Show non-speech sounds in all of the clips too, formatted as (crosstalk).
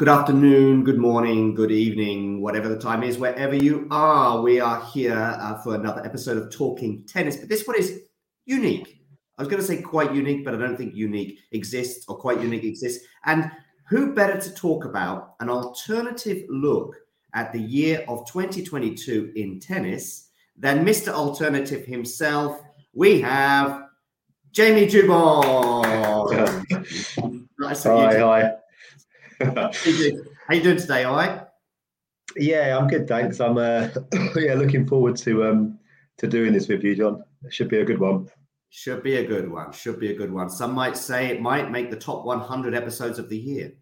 Good afternoon, good morning, good evening, whatever the time is, wherever you are. We are here uh, for another episode of Talking Tennis, but this one is unique. I was going to say quite unique, but I don't think unique exists or quite unique exists. And who better to talk about an alternative look at the year of 2022 in tennis than Mr. Alternative himself? We have Jamie Jubon. (laughs) nice of you Hi, hi. How you doing- how you doing today? All right. Yeah, I'm good, thanks. I'm uh, (coughs) yeah looking forward to um to doing this with you, John. It should be a good one. Should be a good one. Should be a good one. Some might say it might make the top 100 episodes of the year.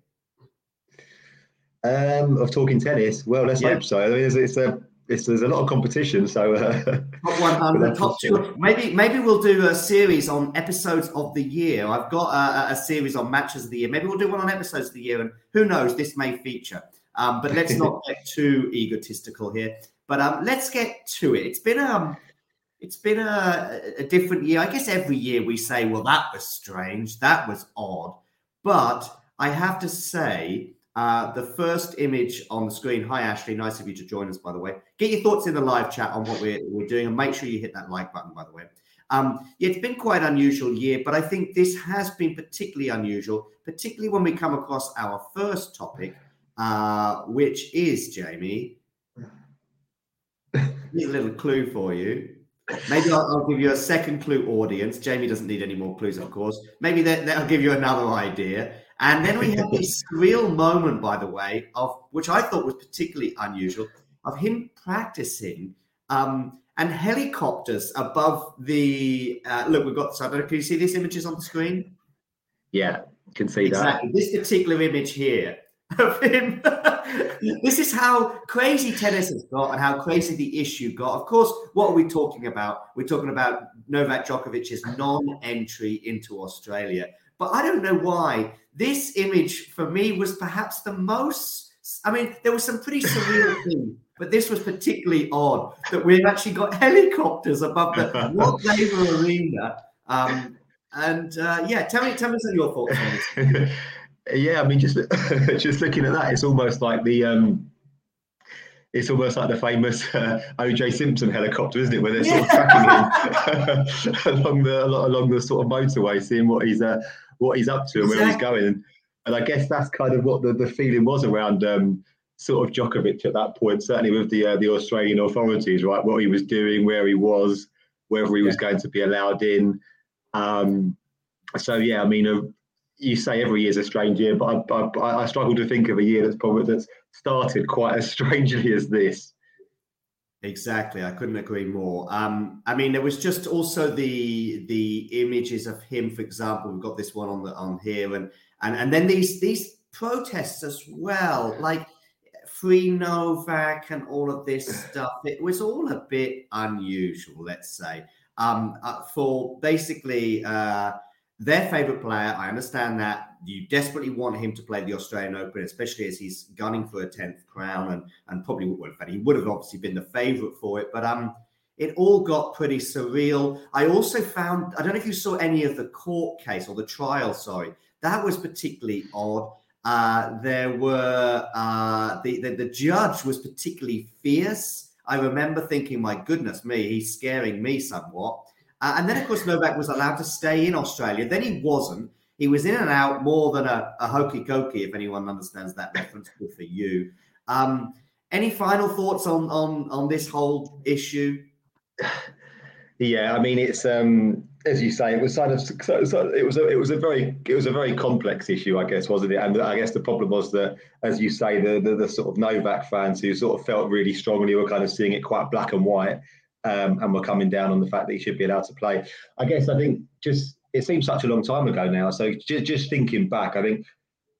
Um, of talking tennis. Well, let's Yeah. hope so. I mean, it's, it's a it's, there's a lot of competition, so uh, (laughs) Top 100, top two. Maybe maybe we'll do a series on episodes of the year. I've got a, a series on matches of the year. Maybe we'll do one on episodes of the year, and who knows, this may feature. Um, but let's not (laughs) get too egotistical here. But um, let's get to it. It's been um, it's been a, a different year. I guess every year we say, well, that was strange, that was odd. But I have to say, uh, the first image on the screen. Hi, Ashley. Nice of you to join us, by the way. Get your thoughts in the live chat on what we're, we're doing, and make sure you hit that like button, by the way. Um, yeah, it's been quite an unusual year, but I think this has been particularly unusual, particularly when we come across our first topic, uh, which is Jamie. (laughs) Here's a little clue for you. Maybe I'll, I'll give you a second clue, audience. Jamie doesn't need any more clues, of course. Maybe that, that'll give you another idea. And then we had (laughs) this surreal moment, by the way, of which I thought was particularly unusual, of him practicing um, and helicopters above the. Uh, look, we've got. So I don't know. Can you see these images on the screen? yeah, can see that. This particular image here of him. (laughs) this is how crazy tennis has got and how crazy the issue got. Of course, what are we talking about? We're talking about Novak Djokovic's non-entry into Australia. But I don't know why this image for me was perhaps the most. I mean, there was some pretty surreal (laughs) things, but this was particularly odd that we've actually got (laughs) helicopters above the (laughs) Rod Laver Arena. Um, and uh, yeah, tell me, tell me some of your thoughts on this. yeah, I mean, just just looking at that, it's almost like the um, it's almost like the famous uh, OJ Simpson helicopter, isn't it? Where they're sort of tracking him along the along the sort of motorway, seeing what he's uh, what he's up to and where he's going. And I guess that's kind of what the, the feeling was around um, sort of Djokovic at that point, certainly with the uh, the Australian authorities, right? What he was doing, where he was, whether he was going to be allowed in. Um, so yeah, I mean, uh, you say every year's a strange year, but I, I, I struggle to think of a year that's probably that's started quite as (laughs) strangely as this. Exactly, I couldn't agree more. Um, I mean, there was just also the the images of him, for example. We've got this one on the on here, and and and then these these protests as well. Like free Novak and all of this (clears throat) stuff, it was all a bit unusual, let's say. Um, uh, for basically uh, their favorite player, I understand that you desperately want him to play the Australian Open, especially as he's gunning for a 10th crown and, and probably would have, he would have obviously been the favorite for it. But um, it all got pretty surreal. I also found, I don't know if you saw any of the court case or the trial, sorry, that was particularly odd. Uh, there were, uh, the, the, the judge was particularly fierce. I remember thinking, my goodness me, he's scaring me somewhat. Uh, and then, of course, Novak was allowed to stay in Australia. Then he wasn't. He was in and out more than a, a hokey cokey, if anyone understands that reference. For you. Um, any final thoughts on on on this whole issue? Yeah, I mean, it's um, as you say, it was kind of it was a it was a very it was a very complex issue, I guess, wasn't it? And I guess the problem was that, as you say, the, the the, sort of Novak fans who sort of felt really strongly were kind of seeing it quite black and white, um, and were coming down on the fact that he should be allowed to play. I guess I think just it seems such a long time ago now. So just, just thinking back, I think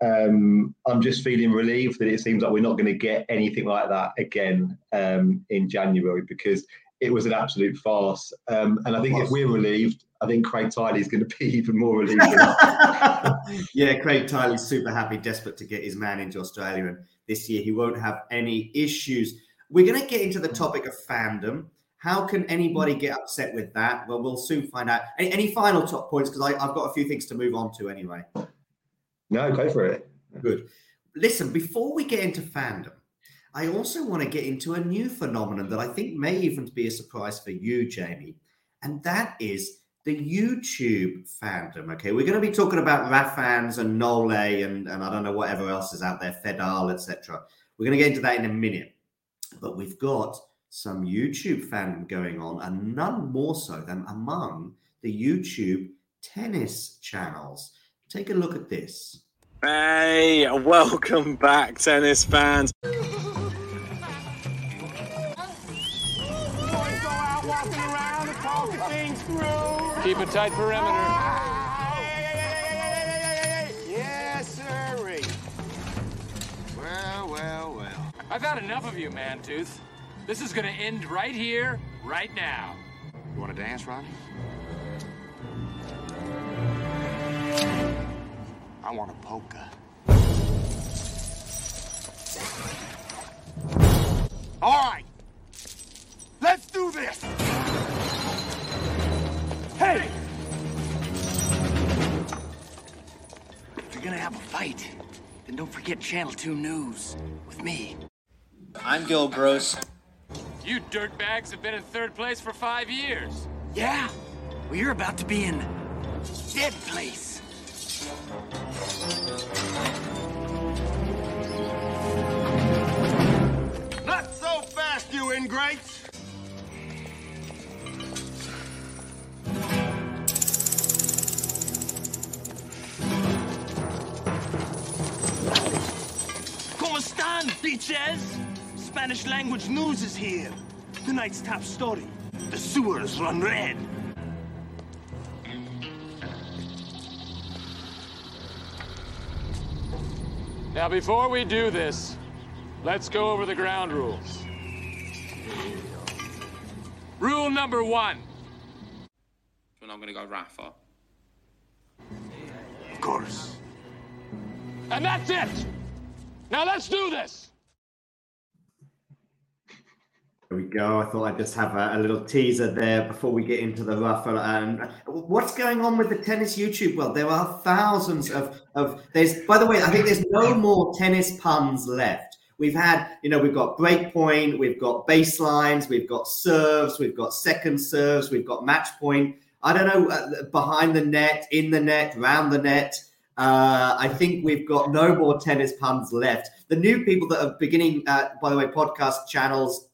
um, I'm just feeling relieved that it seems like we're not going to get anything like that again um, in January because it was an absolute farce. Um, and I think if we're relieved, I think Craig Tiley is going to be (laughs) even more relieved. (laughs) yeah, Craig Tiley's super happy, desperate to get his man into Australia. And this year he won't have any issues. We're going to get into the topic of fandom. How can anybody get upset with that? Well, we'll soon find out. Any, any final top points? Because I've got a few things to move on to anyway. No, go for it. Good. Listen, before we get into fandom, I also want to get into a new phenomenon that I think may even be a surprise for you, Jamie, and that is the YouTube fandom. Okay, we're going to be talking about Rafans and Nole and, and I don't know whatever else is out there, Fedal, etc. We're going to get into that in a minute, but we've got some YouTube fandom going on, and none more so than among the YouTube tennis channels. Take a look at this. Hey, welcome back, tennis fans. Keep a tight perimeter. Yes, sir. Well, well, well. I've had enough of you, Mantooth. This is gonna end right here, right now. You want to dance, Ronnie? I want a polka. All right. Let's do this. Hey! If you're gonna have a fight, then don't forget Channel 2 News with me. I'm Gil Gross. You dirtbags have been in third place for five years. Yeah? Well, you're about to be in dead place. Not so fast, you ingrates! ¿Cómo están, bitches? Spanish language news is here. Tonight's top story. The sewers run red. Now, before we do this, let's go over the ground rules. Rule number one. And I'm going to go Rafa. Of course. And that's it. Now let's do this. There we go. I thought I'd just have a, a little teaser there before we get into the rough. And what's going on with the tennis YouTube world? There are thousands of of. There's, by the way, I think there's no more tennis puns left. We've had, you know, we've got breakpoint, we've got baselines, we've got serves, we've got second serves, we've got match point. I don't know, uh, behind the net, in the net, round the net. Uh, I think we've got no more tennis puns left. The new people that are beginning, uh, by the way, podcast channels,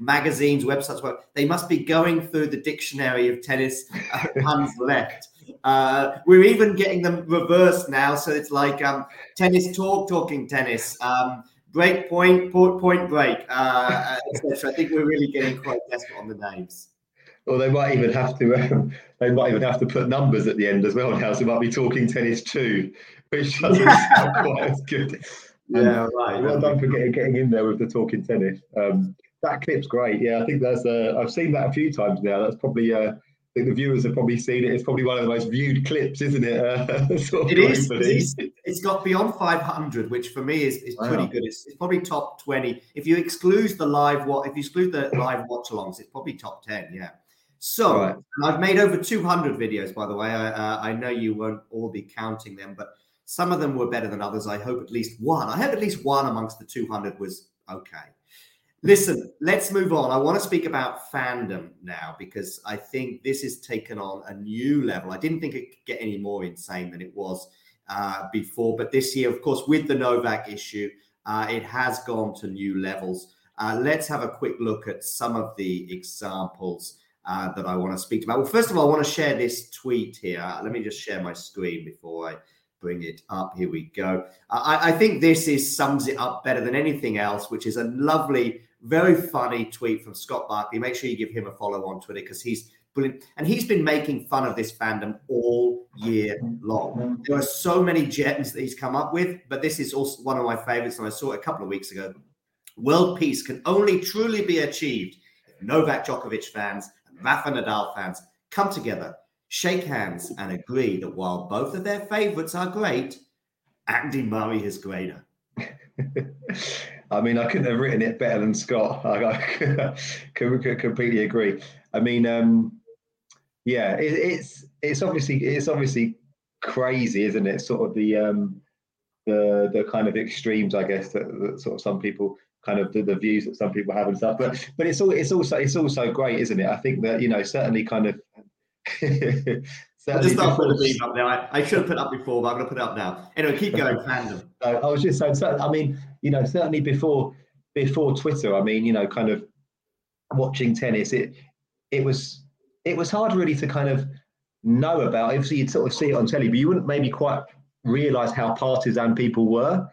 magazines, websites, well, they must be going through the dictionary of tennis uh, (laughs) puns left. Uh, we're even getting them reversed now, so it's like um, tennis talk, talking tennis, um, break point, point, point break, uh, etc. I think we're really getting quite desperate on the names. Or they might even have to. Um, they might even have to put numbers at the end as well now. So it might be talking tennis too, which doesn't sound quite as good. (laughs) Yeah, right. Well done for getting, getting in there with the talking tennis. Um, that clip's great. Yeah, I think that's. Uh, I've seen that a few times now. That's probably. Uh, I think the viewers have probably seen it. It's probably one of the most viewed clips, isn't it? Uh, (laughs) sort of it is. It is. It's got beyond 500, which for me is, is pretty Wow. good. It's, it's probably top 20. If you exclude the live what, if you exclude the live watch-alongs, it's probably top 10. Yeah. So Right. I've made over 200 videos, by the way. I, uh, I know you won't all be counting them, but some of them were better than others. I hope at least one. I hope at least one amongst the 200 was okay. Listen, let's move on. I want to speak about fandom now because I think this has taken on a new level. I didn't think it could get any more insane than it was uh, before, but this year, of course, with the Novak issue, uh, it has gone to new levels. Uh, let's have a quick look at some of the examples uh, that I want to speak about. Well, first of all, I want to share this tweet here. Uh, Let me just share my screen before I bring it up. Here we go. I, I think this is sums it up better than anything else, which is a lovely, very funny tweet from Scott Barkley. Make sure you give him a follow on Twitter because he's brilliant. And he's been making fun of this fandom all year long. There are so many gems that he's come up with, but this is also one of my favorites. And I saw it a couple of weeks ago. World peace can only truly be achieved if Novak Djokovic fans and Rafa Nadal fans come together, shake hands, and agree that while both of their favorites are great, Andy Murray is greater. (laughs) I mean, I couldn't have written it better than Scott. (laughs) I, I could, could completely agree. I mean, um, yeah, it, it's it's obviously it's obviously crazy, isn't it? Sort of the um, the the kind of extremes, I guess, that, that sort of some people kind of the, the views that some people have and stuff. But but it's all it's also it's also great, isn't it? I think that you know certainly kind of. (laughs) I'll just start putting the beam up now. I, I should have put it up before, but I'm going to put it up now. Anyway, keep (laughs) going, fandom. I was just saying. cer- I mean, you know, certainly before before Twitter. I mean, you know, kind of watching tennis. It it was it was hard really to kind of know about. Obviously, you'd sort of see it on telly, but you wouldn't maybe quite realise how partisan people were.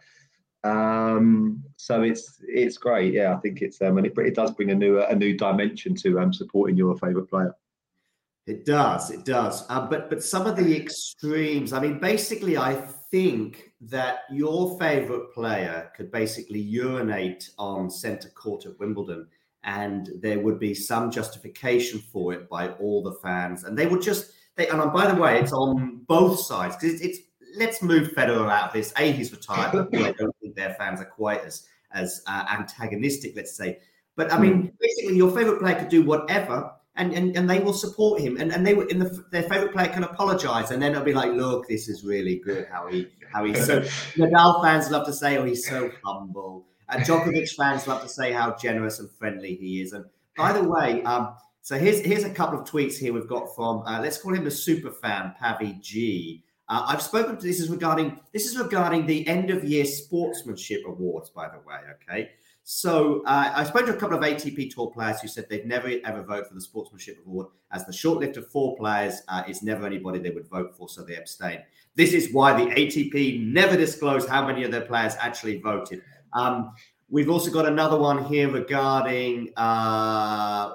Um, so it's it's great. Yeah, I think it's um, and it, it does bring a new a new dimension to um, supporting your favourite player. It does, it does. Uh, but but some of the extremes. I mean, basically, I think that your favorite player could basically urinate on centre court at Wimbledon, and there would be some justification for it by all the fans, and they would just. They, and by the way, it's on both sides because it's, it's. Let's move Federer out of this. A, he's retired, but B, I don't think their fans are quite as as uh, antagonistic. Let's say. But I mean, basically, your favorite player could do whatever, and and, and they will support him, and and they will, in the their favorite player can apologize, and then it'll be like, look, this is really good how he how he's (laughs) so. Nadal fans love to say, oh, he's so humble. And Djokovic fans love to say how generous and friendly he is. And by the way, um, so here's here's a couple of tweets here we've got from uh, let's call him a super fan, Pavi G. Uh, I've spoken to this is regarding this is regarding the end of year sportsmanship awards, by the way. Okay, so uh, I spoke to a couple of ATP Tour players who said they'd never ever vote for the sportsmanship award, as the short list of four players uh, is never anybody they would vote for, so they abstain. This is why the ATP never disclosed how many of their players actually voted. Um, we've also got another one here regarding uh,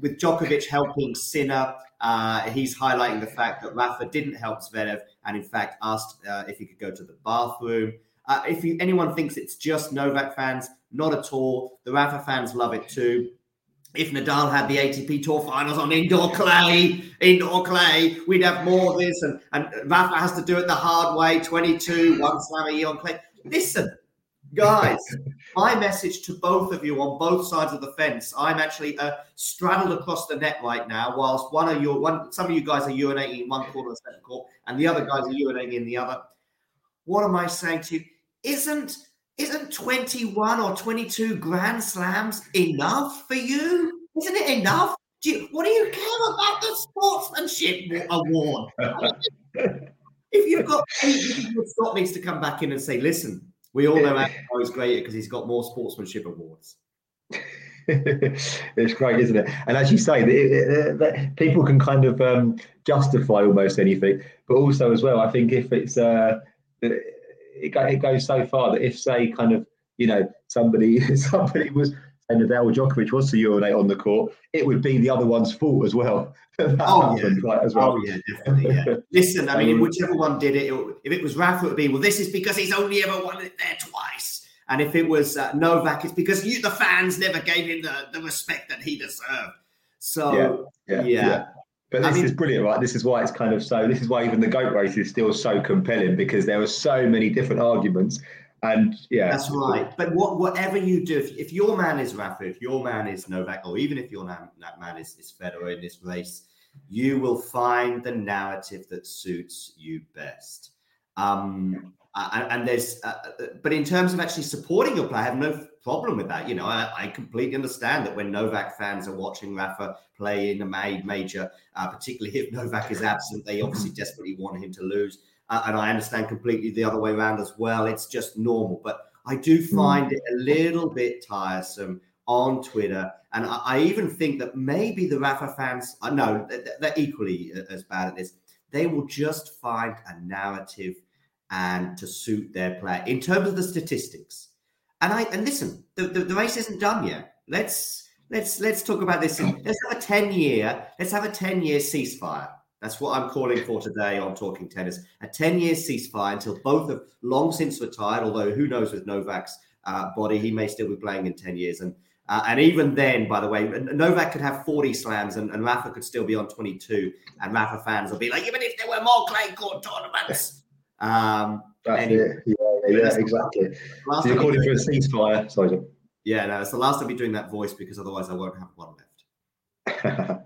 with Djokovic helping Sinner. Uh, he's highlighting the fact that Rafa didn't help Zverev and, in fact, asked uh, if he could go to the bathroom. Uh, if you, anyone thinks it's just Novak fans, not at all. The Rafa fans love it too. If Nadal had the ATP Tour Finals on indoor clay, indoor clay, we'd have more of this. And, and Rafa has to do it the hard way 22, one slam a year on clay. Listen, guys, (laughs) my message to both of you on both sides of the fence. I'm actually uh, straddled across the net right now, whilst one of your one, some of you guys are urinating in one corner of the second court, and the other guys are urinating in the other. What am I saying to you? Isn't isn't 21 or 22 grand slams enough for you? Isn't it enough? Do you, what do you care about the sportsmanship award? if you've got Scott needs to come back in and say, listen, we all know Andy's greater because he's got more sportsmanship awards. (laughs) it's great, isn't it? And as you say, the, the, the, people can kind of um, justify almost anything, but also as well, I think if it's uh, it, go, it goes so far that if say kind of you know somebody (laughs) somebody was and Nadal Djokovic was to urinate on the court, it would be the other one's fault as well. (laughs) oh, yeah. right, as well. oh yeah, definitely. Yeah. (laughs) Listen, I mean, whichever one did it, it, if it was Rafa, it would be well. This is because he's only ever won it there twice. And if it was uh, Novak, it's because you, the fans, never gave him the, the respect that he deserved. So, yeah, yeah. yeah. But I this mean- is brilliant, right? This is why it's kind of so. This is why even the goat race is still so compelling because there are so many different arguments, and yeah, That's right. But what, whatever you do, if, if your man is Rafa, if your man is Novak, or even if your man, that man is, is Federer in this race, you will find the narrative that suits you best. Um, and, and there's, uh, uh, but in terms of actually supporting your player, I have no problem with that. You know, I, I completely understand that when Novak fans are watching Rafa play in a major, uh, particularly if Novak is absent, they obviously desperately want him to lose. Uh, and I understand completely the other way around as well. It's just normal. But I do find it a little bit tiresome on Twitter. And I, I even think that maybe the Rafa fans, I know th- th- they're equally uh, as bad at this. They will just find a narrative and to suit their player in terms of the statistics. And I and listen, the, the, the race isn't done yet. Let's let's let's talk about this. Let's have a 10 year, let's have a 10 year ceasefire. That's what I'm calling for today on Talking Tennis. A 10 year ceasefire until both have long since retired, although who knows with Novak's uh, body, he may still be playing in 10 years. And uh, and even then, by the way, Novak could have 40 slams and, and Rafa could still be on 22. And Rafa fans will be like, even if there were more clay court tournaments. (laughs) Um, that's anyway. it. Yeah, yeah, exactly. Last So you're calling for a ceasefire, sorry. Yeah, no, it's the last I'll be doing that voice because otherwise I won't have one left.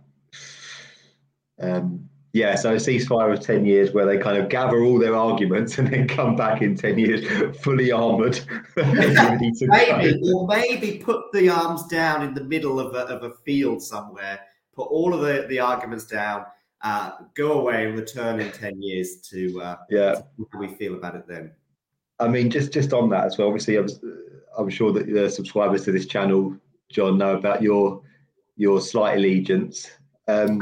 (laughs) um, yeah, so a ceasefire of 10 years where they kind of gather all their arguments and then come back in 10 years fully armoured. (laughs) maybe, or maybe put the arms down in the middle of a, of a field somewhere, put all of the, the arguments down, uh, go away and return in 10 years to, uh, Yeah. to how we feel about it then. I mean, just just on that as well. Obviously, I was, I'm sure that the subscribers to this channel, John, know about your your slight allegiance, um,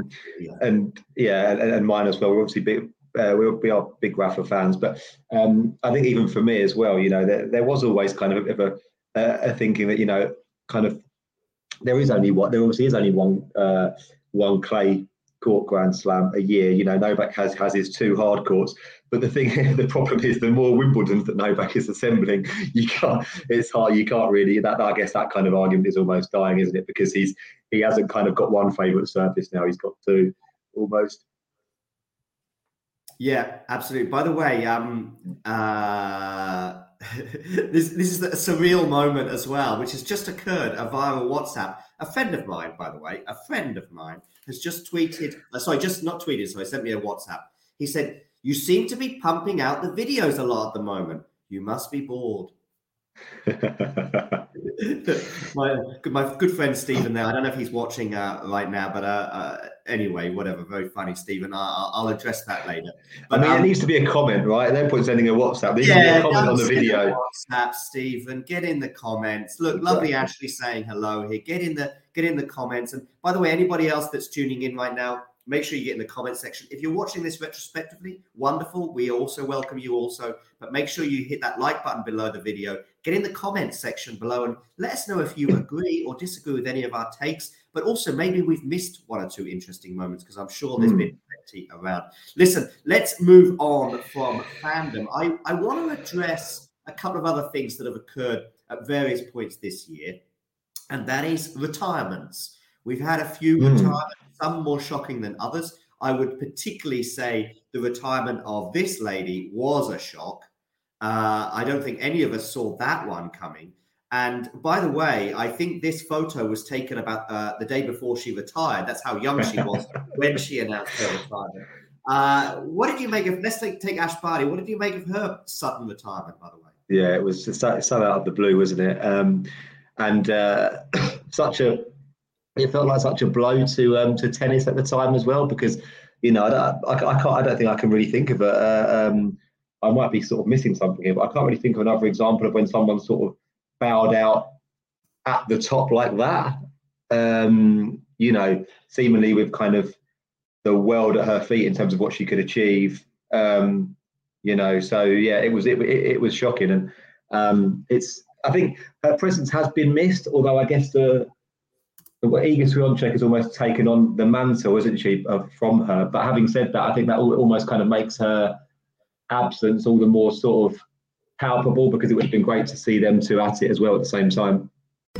and yeah, and, and mine as well. We're obviously big. Uh, we, we are big Rafa fans, but um, I think even for me as well, you know, there, there was always kind of a, bit of a, a, a thinking that you know, kind of, there is only what there obviously is only one uh, one clay court Grand Slam a year. You know, Novak has has his two hard courts, but the thing, (laughs) the problem is, the more Wimbledons that Novak is assembling, (laughs) you can't. It's hard. You can't really. That I guess that kind of argument is almost dying, isn't it? Because he's he hasn't kind of got one favourite surface now. He's got two, almost. Yeah, absolutely. By the way, um, uh, (laughs) this this is a surreal moment as well, which has just occurred uh, via WhatsApp. A friend of mine, by the way, a friend of mine has just tweeted. Uh, sorry, just not tweeted. so Sorry, sent me a WhatsApp. He said, "You seem to be pumping out the videos a lot at the moment. You must be bored." (laughs) (laughs) my my good friend Stephen there. I don't know if he's watching uh, right now, but uh, uh, anyway, whatever. Very funny, Stephen. I, I'll, I'll address that later. I mean, um, it needs to be a comment, right? No point sending a WhatsApp. There needs to be a comment on the video. WhatsApp, Stephen. Get in the comments. Look, lovely Ashley saying hello here. Get in the get in the comments. And by the way, anybody else that's tuning in right now, make sure you get in the comment section. If you're watching this retrospectively, wonderful. We also welcome you also, but make sure you hit that like button below the video. Get in the comment section below and let us know if you agree or disagree with any of our takes. But also, maybe we've missed one or two interesting moments because I'm sure there's Hmm. been plenty around. Listen, let's move on from fandom. I, I want to address a couple of other things that have occurred at various points this year, and that is retirements. We've had a few retirements, some more shocking than others. I would particularly say the retirement of this lady was a shock. Uh, I don't think any of us saw that one coming. And by the way, I think this photo was taken about uh, the day before she retired. That's how young she was (laughs) when she announced her retirement. Uh, what did you make of? Let's take, take Ash Barty. What did you make of her sudden retirement? By the way, Yeah, it was so, so out of the blue, wasn't it? Um, and uh, (coughs) such a it felt like such a blow to um, to tennis at the time as well because you know I, don't- I, I can't I don't think I can really think of a uh, um, I might be sort of missing something here, but I can't really think of another example of when someone sort of bowed out at the top like that. Um, you know, seemingly with kind of the world at her feet in terms of what she could achieve. Um, you know, so yeah, it was it, it, it was shocking, and um, it's I think her presence has been missed. Although I guess the Iga Swiatek has almost taken on the mantle, isn't she, from her? But having said that, I think that almost kind of makes her absence all the more sort of palpable because it would have been great to see them two at it as well at the same time.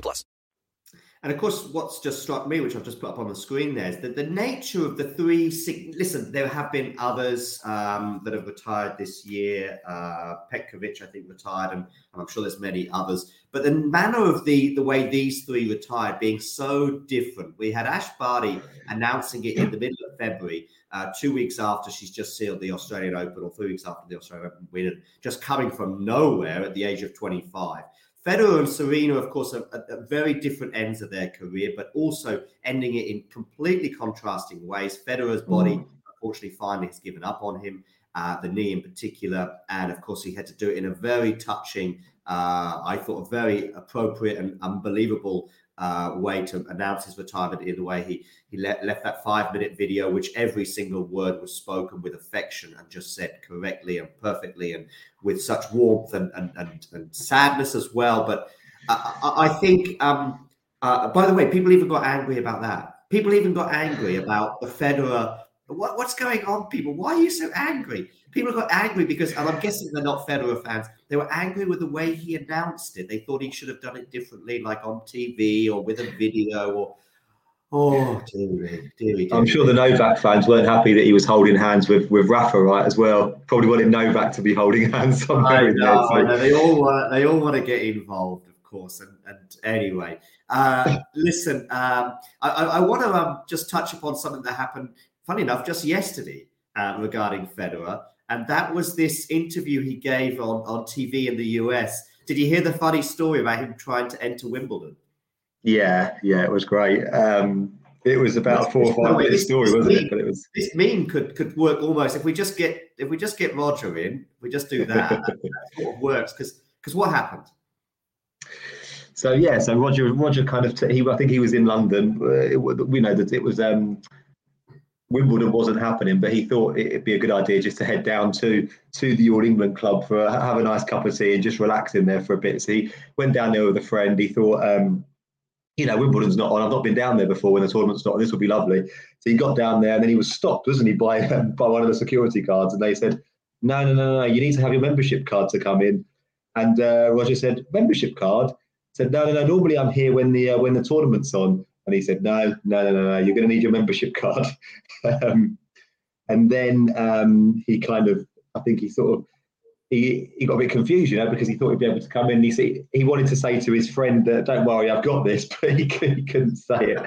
plus. And of course, what's just struck me, which I've just put up on the screen there, is that the nature of the three. Listen, there have been others um, that have retired this year. Uh, Petkovic, I think, retired, and, and I'm sure there's many others. But the manner of the the way these three retired being so different. We had Ash Barty announcing it in the middle of February, uh, two weeks after she's just sealed the Australian Open, or three weeks after the Australian Open win, and just coming from nowhere at the age of 25. Federer and Serena, of course, are at, very different ends of their career, but also ending it in completely contrasting ways. Federer's body, unfortunately, finally has given up on him, uh, the knee in particular. And of course, he had to do it in a very touching, uh, I thought, a very appropriate and unbelievable uh, way to announce his retirement in the way he he le- left that five minute video, which every single word was spoken with affection and just said correctly and perfectly and with such warmth and and, and, and sadness as well. But I, I I think, um, uh, by the way, people even got angry about that. People even got angry about the Federer. What, what's going on, people? Why are you so angry? People got angry because, and I'm guessing they're not Federer fans. They were angry with the way he announced it. They thought he should have done it differently, like on TV or with a video or. Oh, dearie, dearie, I'm sure the Novak fans weren't happy that he was holding hands with, with Rafa, right, as well. Probably wanted Novak to be holding (laughs) hands somewhere there. know, I so-. They all want. They all want to get involved, of course. And, and anyway, uh, (laughs) listen. Um, I, I, I want to um, just touch upon something that happened. Funny enough, just yesterday uh, regarding Federer, and that was this interview he gave on on TV in the US. Did you hear the funny story about him trying to enter Wimbledon? Yeah, yeah, it was great. Um, it was about a four or five way, minute story, wasn't meme- it? But it was This meme could could work almost if we just get if we just get Roger in. If we just do that. (laughs) sort of works because because what happened? so. Yeah, so Roger, Roger kind of t- he. I think he was in London. Uh, it, know that it was um, Wimbledon wasn't happening, but he thought it'd be a good idea just to head down to to the All England club for have a nice cup of tea and just relax in there for a bit. So he went down there with a friend. He thought. Um, you know, Wimbledon's not on. I've not been down there before when the tournament's not on. This will be lovely. So he got down there and then he was stopped, wasn't he, by (laughs) by one of the security guards. And they said, no, no, no, no, you need to have your membership card to come in. And uh, Roger said, membership card? Said, no, no, no. Normally I'm here when the uh, when the tournament's on. And he said, no, no, no, no, no. You're going to need your membership card. (laughs) um, and then um, he kind of, I think he sort of he, he got a bit confused, you know, because he thought he'd be able to come in. He said, he wanted to say to his friend, uh, "Don't worry, I've got this," (laughs) but he, couldn't- he couldn't say it.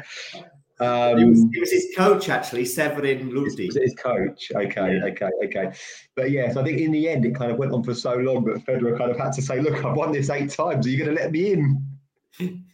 Um, It was, it was his coach actually, Severin Lüthi. was it his coach? Okay, okay, okay. But yes, I think in the end it kind of went on for so long that Federer kind of had to say, "Look, I've won this eight times. Are you going to let me in?"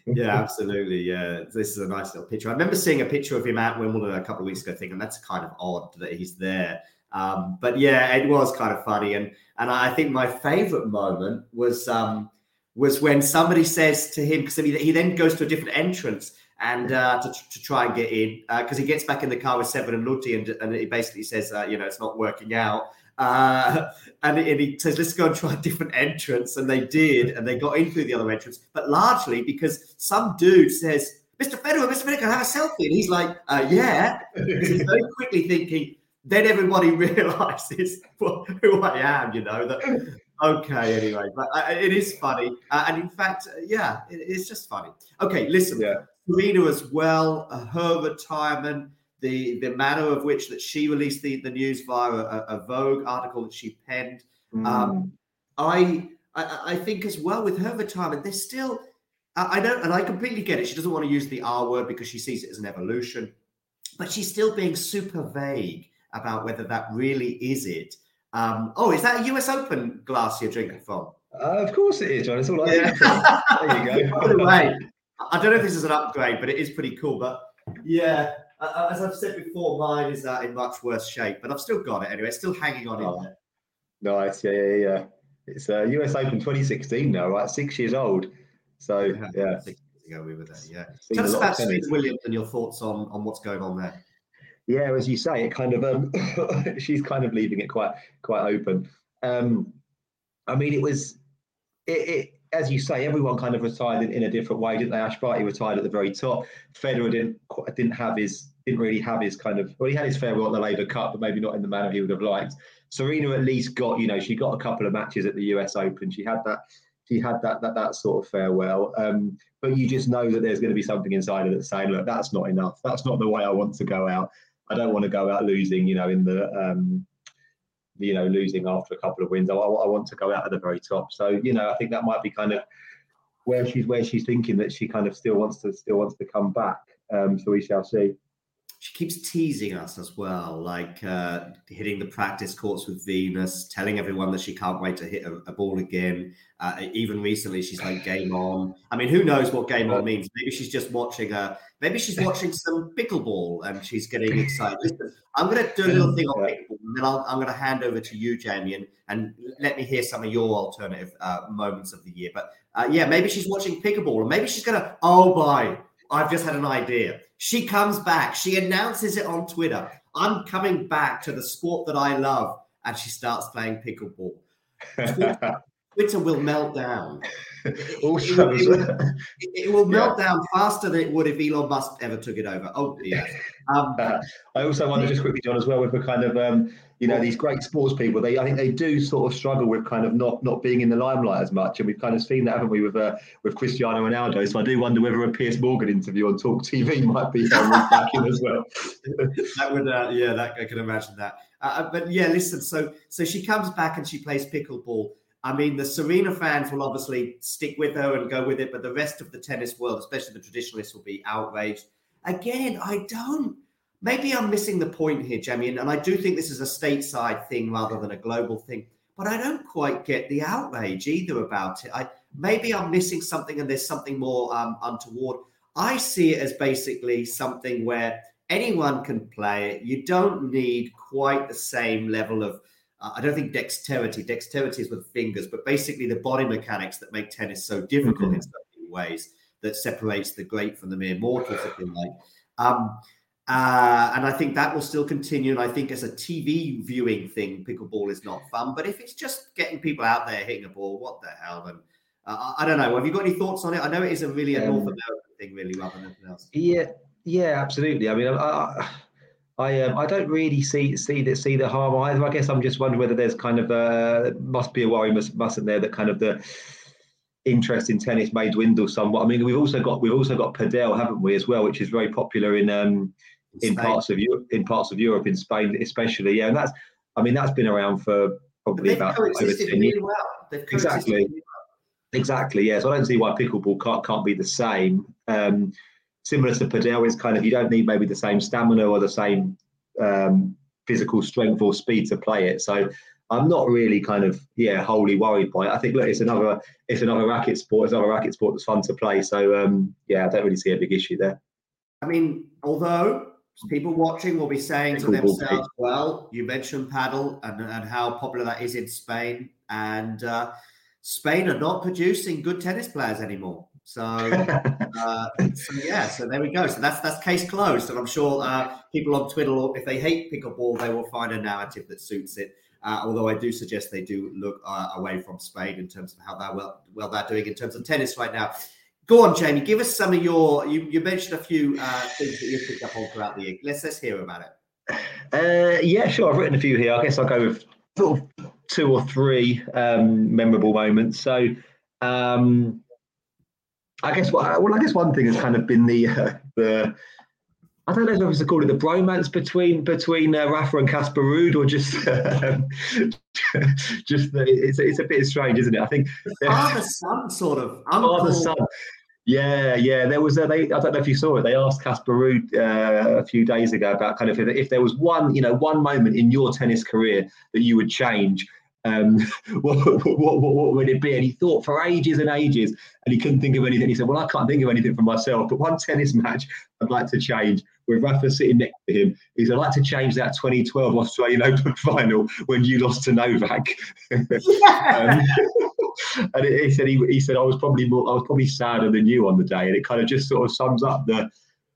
Yeah, absolutely. Yeah, this is a nice little picture. I remember seeing a picture of him at Wimbledon a couple of weeks ago, thinking that's kind of odd that he's there. Um, but yeah, it was kind of funny, and and I think my favourite moment was um, was when somebody says to him because he, he then goes to a different entrance and uh, to, to try and get in because he gets back in the car with Severin Lüthi and and he basically says, uh, you know, it's not working out. Uh, and, and he says, let's go and try a different entrance. And they did, and they got in through the other entrance, but largely because some dude says, Mr. Federer, Mr. Federer, can I have a selfie? And he's like, uh, yeah. Because he's very quickly thinking, then everybody (laughs) realizes what, who I am, you know, that, okay, anyway, but uh, it is funny. Uh, and in fact, uh, yeah, it, it's just funny. Okay, listen, Serena as well, uh, her retirement, the the manner of which that she released the, the news via a, a Vogue article that she penned. Um, I, I I think as well with her retirement, there's still I, I don't and I completely get it. She doesn't want to use the R word because she sees it as an evolution, but she's still being super vague about whether that really is it. Um, oh, is that a US Open glass you're drinking from? Uh, of course it is, John. It's all I Yeah. There you go. (laughs) By the way, I don't know if this is an upgrade, but it is pretty cool. But yeah, uh, as I've said before, mine is uh, in much worse shape, but I've still got it anyway. It's still hanging on in there. Nice, yeah, yeah, yeah. It's uh, US Open 2016 now, right? Six years old. So yeah, six years ago we were there. Yeah. Tell us about. Serena Williams and your thoughts on on what's going on there. yeah, as you say, it kind of um, (laughs) she's kind of leaving it quite quite open. Um, I mean, it was it, it as you say, everyone kind of retired in, in a different way, didn't they? Ash Barty retired at the very top. Federer didn't didn't have his didn't really have his kind of well, he had his farewell at the Laver Cup, but maybe not in the manner he would have liked. Serena at least got you know she got a couple of matches at the US Open. She had that she had that that that sort of farewell. Um, but you just know that there's going to be something inside of it saying, look, that's not enough. That's not the way I want to go out. I don't want to go out losing, you know, in the um, you know, losing after a couple of wins. I, I want to go out at the very top. So, you know, I think that might be kind of where she's where she's thinking that she kind of still wants to still wants to come back. Um, so we shall see. She keeps teasing us as well, like uh, hitting the practice courts with Venus, telling everyone that she can't wait to hit a, a ball again. Uh, even recently, she's like "Game on." I mean, who knows what "Game on" means? Maybe she's just watching a. Maybe she's watching some pickleball and she's getting excited. Listen, I'm going to do a little thing on pickleball, and then I'll, I'm going to hand over to you, Jamie, and, and let me hear some of your alternative uh, moments of the year. But uh, yeah, maybe she's watching pickleball, and maybe she's going to. Oh boy, I've just had an idea. She comes back. She announces it on Twitter. I'm coming back to the sport that I love, and she starts playing pickleball. (laughs) Twitter, will melt down. (laughs) Also, it, will, it will (laughs) melt down faster than it would if Elon Musk ever took it over. Oh dear. Um, I also wonder just quickly, John, as well, with the kind of um, you know these great sports people. They I think they do sort of struggle with kind of not not being in the limelight as much, and we've kind of seen that, haven't we, with uh, with Cristiano Ronaldo? So I do wonder whether a Piers Morgan interview on Talk TV (laughs) might be back in as well. that would, uh, yeah, that I can imagine that. Uh, but yeah, listen. So so she comes back and she plays pickleball. I mean, the Serena fans will obviously stick with her and go with it, but the rest of the tennis world, especially the traditionalists, will be outraged. Again, I don't. Maybe I'm missing the point here, Jamie, and, I do think this is a stateside thing rather than a global thing. But I don't quite get the outrage either about it. I maybe I'm missing something, and there's something more um, untoward. I see it as basically something where anyone can play it. You don't need quite the same level of uh, I don't think dexterity. Dexterity is with fingers, but basically the body mechanics that make tennis so difficult in so many ways that separates the great from the mere mortals, if you like. Um, uh, and I think that will still continue. And I think as a TV viewing thing, pickleball is not fun. But if it's just getting people out there hitting a ball, what the hell? And uh, I don't know. Have you got any thoughts on it? I know it is a really a North Um, American thing, really, rather than anything else. Yeah, yeah, absolutely. I mean, I, I, I, um, I don't really see see the see the harm either. I guess I'm just wondering whether there's kind of a must be a worry, must, mustn't there, that kind of the interest in tennis may dwindle somewhat. I mean, we've also got we've also got Padel, haven't we, as well, which is very popular in um in Spain. parts of Europe, in parts of Europe, in Spain especially. Yeah, and that's I mean that's been around for probably about over ten years. well. Exactly. really Exactly. Yeah. So I don't see why pickleball can't can't be the same. Um, similar to padel, is kind of you don't need maybe the same stamina or the same um, physical strength or speed to play it. So I'm not really kind of yeah wholly worried by it. I think look, it's another it's another racket sport. It's another racket sport that's fun to play. So um, yeah, I don't really see a big issue there. I mean, although people watching will be saying to themselves, well, you mentioned padel and, and how popular that is in Spain, and uh, Spain are not producing good tennis players anymore. So, (laughs) uh, so yeah, so there we go. So that's that's case closed, and I'm sure uh, people on Twitter, if they hate pickleball, they will find a narrative that suits it. Uh, although I do suggest they do look uh, away from Spain in terms of how that well well they're doing in terms of tennis right now. Go on, Jamie. Give us some of your. You, you mentioned a few uh, things that you picked up on throughout the year. Let's let's hear about it. Uh, yeah, sure. I've written a few here. I guess I'll go with sort of two or three um, memorable moments. So, um, I guess what well, I guess one thing has kind of been the uh, the I don't know if it's to call it the bromance between between uh, Rafa and Casper Ruud, or just (laughs) um, just the, it's it's a bit strange, isn't it? I think Father son sort of. Father son. Yeah, yeah. There was a, they. I don't know if you saw it. They asked Casper Ruud uh, a few days ago about kind of if, if there was one, you know, one moment in your tennis career that you would change. Um, (laughs) what, what, what, what would it be? And he thought for ages and ages, and he couldn't think of anything. He said, "Well, I can't think of anything for myself, but one (laughs) tennis match I'd like to change with Rafa sitting next to him. He said, I'd like to change that 2012 Australian (laughs) Open final when you lost to Novak. um, and he said he, he said I was probably more I was probably sadder than you on the day, and it kind of just sort of sums up the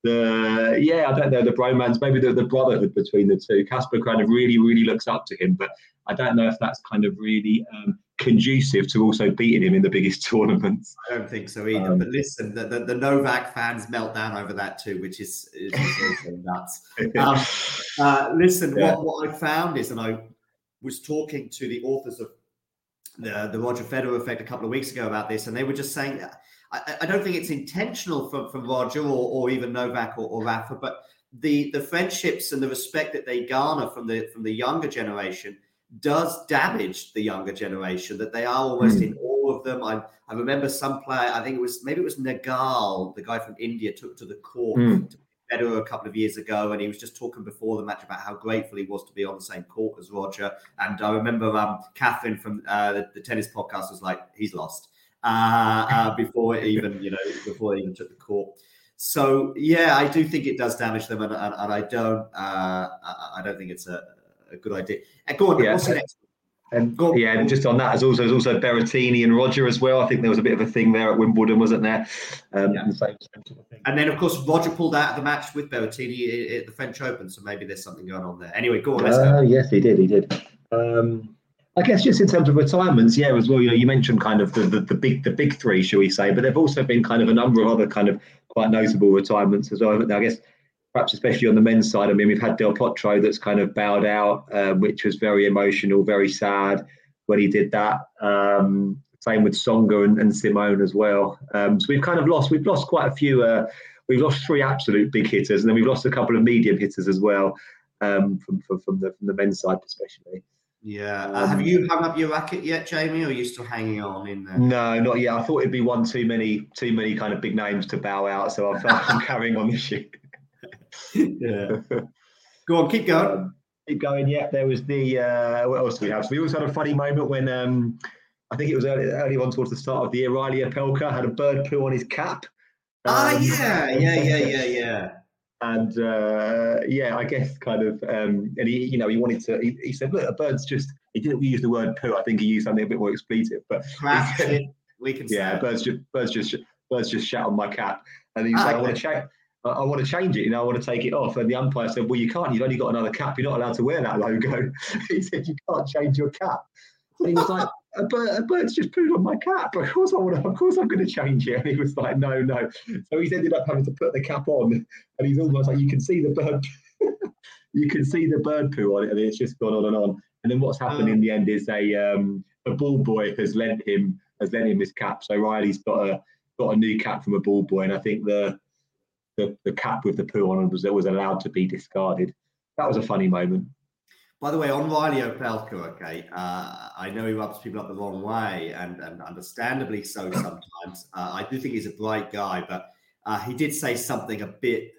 the yeah I don't know the bromance, maybe the, the brotherhood between the two. Casper kind of really really looks up to him, but I don't know if that's kind of really um, conducive to also beating him in the biggest (laughs) tournaments. I don't think so either. Um, but listen, the, the, the, Novak fans melt down over that too, which is, is (laughs) nuts. Um, uh, listen, yeah. what, what I found is, and I was talking to the authors of the, the Roger Federer effect a couple of weeks ago about this, and they were just saying, I, I don't think it's intentional from, from Roger or, or even Novak or, or Rafa, but the the friendships and the respect that they garner from the from the younger generation does damage the younger generation. That they are almost mm. in awe of them. I I remember some player, I think it was maybe it was Nagal, the guy from India, took to the court mm. to Federer a couple of years ago, and he was just talking before the match about how grateful he was to be on the same court as Roger. And I remember um, Catherine from uh, the, the, tennis podcast was like, "He's lost," uh, uh, (laughs) before even you know before they even took the court. So yeah, I do think it does damage them, and, and, and I don't uh, I don't think it's a, a good idea. Uh, go on, yeah. what's the next and yeah, and just on that, as also there's also Berrettini and Roger as well. I think there was a bit of a thing there at Wimbledon, wasn't there? Um, yeah. the same, sort of and then of course Roger pulled out of the match with Berrettini at the French Open, so maybe there's something going on there. Anyway, go on. Let's uh, go. Yes, he did. He did. Um, I guess just in terms of retirements, yeah, as well. You know, you mentioned kind of the, the, the big the big three, shall we say? But there've also been kind of a number of other kind of quite notable retirements as well. I guess perhaps especially on the men's side. I mean, we've had Del Potro that's kind of bowed out, uh, which was very emotional, very sad when he did that. Um, same with Tsonga and, and Simon as well. Um, so we've kind of lost. We've lost quite a few. Uh, we've lost three absolute big hitters, and then we've lost a couple of medium hitters as well um, from, from, from the from the men's side, especially. Yeah. Uh, have you hung up your racket yet, Jamie, or are you still hanging on in there? No, not yet. I thought it'd be one too many, too many kind of big names to bow out, so I'm (laughs) carrying on this year. yeah. Go on, keep going. Um, keep going. Yeah, there was the uh, what else do we have? So we also had a funny moment when um, I think it was early, early on towards the start of the year. Reilly Opelka had a bird poo on his cap. Ah, um, yeah, yeah, yeah, (laughs) yeah, yeah. And uh, yeah, I guess kind of, um, and he, you know, he wanted to. He, he, said, "Look, a bird's just." He didn't use the word poo. I think he used something a bit more expletive. But said, we can. Yeah, birds just, birds just, birds just shat on my cap, and he's ah, like, "I want to check." I, I want to change it, you know, I want to take it off. And the umpire said, Well, you can't, you've only got another cap, you're not allowed to wear that logo. (laughs) he said, You can't change your cap. And he was like, a, bird, a bird's just pooed on my cap. Of course I want to, of course I'm going to change it. (laughs) And he was like, No, no. So he's ended up having to put the cap on. And he's almost like, You can see the bird, (laughs) you can see the bird poo on it. And it's just gone on and on. And then what's happened in the end is a um, a ball boy has lent him has lent him his cap. So Reilly's got a got a new cap from a ball boy, and I think the the, the cap with the poo on it was, was allowed to be discarded. That was a funny moment. By the way, on Reilly Opelka, okay, uh, I know he rubs people up the wrong way, and, and understandably so sometimes. Uh, I do think he's a bright guy, but uh, he did say something a bit,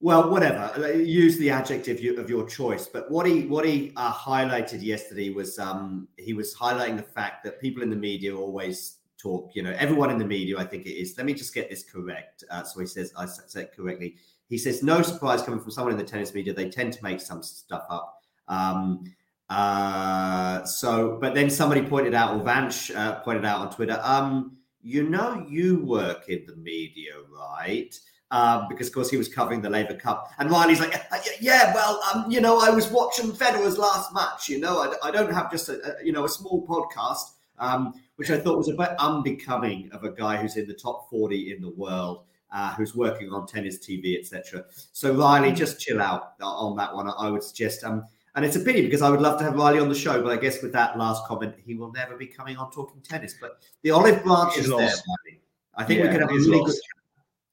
well, whatever. Use the adjective you, of your choice. But what he what he uh, highlighted yesterday was um, he was highlighting the fact that people in the media always talk. You know, everyone in the media, I think it is. Let me just get this correct. Uh, so he says, I said correctly. He says, no surprise coming from someone in the tennis media. They tend to make some stuff up. Um, uh, so, but then somebody pointed out, or Vanch uh, pointed out on Twitter, um, you know, you work in the media, right? Um, because of course he was covering the Laver Cup, and Reilly's like, uh, yeah, well, um, you know, I was watching Federer's last match. You know, I, I don't have just a, a, you know a small podcast. Um, which I thought was a bit unbecoming of a guy who's in the top 40 in the world, uh, who's working on tennis TV, etc. So Reilly, just chill out on that one. I would suggest. Um, and it's a pity because I would love to have Reilly on the show, but I guess with that last comment, he will never be coming on talking tennis. But the olive branch is there, Reilly. I think yeah, we could have a really lost. good.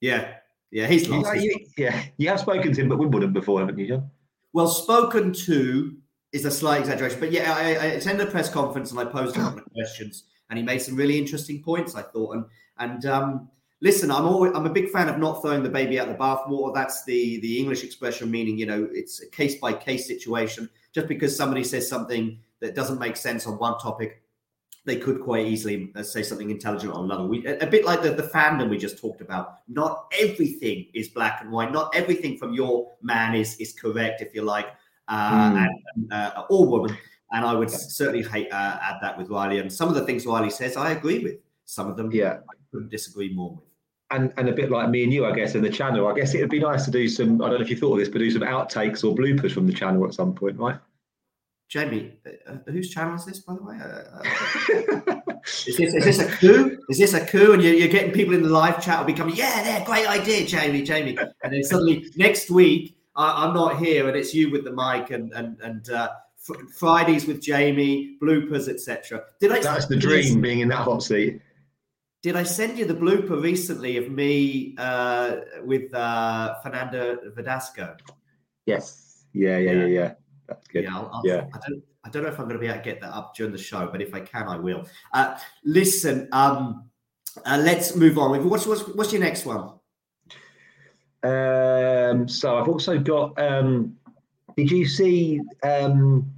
Yeah, yeah, he's lost. You, you, yeah, you have spoken to him but we at Wimbledon before, haven't you, John? Well, spoken to is a slight exaggeration, but yeah, I, I attended a press conference and I posed a couple of questions and he made some really interesting points. I thought, and and um, listen, I'm always I'm a big fan of not throwing the baby out the bathwater. That's the the English expression, meaning you know it's a case by case situation. Just because somebody says something that doesn't make sense on one topic they could quite easily uh, say something intelligent on another. We, a, a bit like the, the fandom we just talked about. Not everything is black and white. Not everything from your man is is correct, if you like, uh, Mm. and, uh, or woman. And I would certainly hate, uh, add that with Reilly. And some of the things Reilly says, I agree with. Some of them, Yeah. I couldn't disagree more with. And and a bit like me and you, I guess, in the channel. I guess it would be nice to do some. I don't know if you thought of this, but do some outtakes or bloopers from the channel at some point, right? Jamie, uh, uh, whose channel is this, by the way? Uh, uh, (laughs) is, this, is this a coup? Is this a coup? And you're, you're getting people in the live chat will be coming, yeah, yeah, great idea, Jamie, Jamie. And then suddenly next week, I, I'm not here and it's you with the mic and and and uh, fr- Fridays with Jamie, bloopers, etc. Did I? That's the dream, being in that hot seat. Did I send you the blooper recently of me uh, with uh, Fernando Verdasco? Yes. Yeah, yeah, yeah, yeah. That's good. Yeah, I'll, I'll, Yeah. I don't. I don't know if I'm going to be able to get that up during the show, but if I can, I will. Uh, listen, um, uh, let's move on. What's, what's what's your next one? Um, so I've also got. Um, did you see um,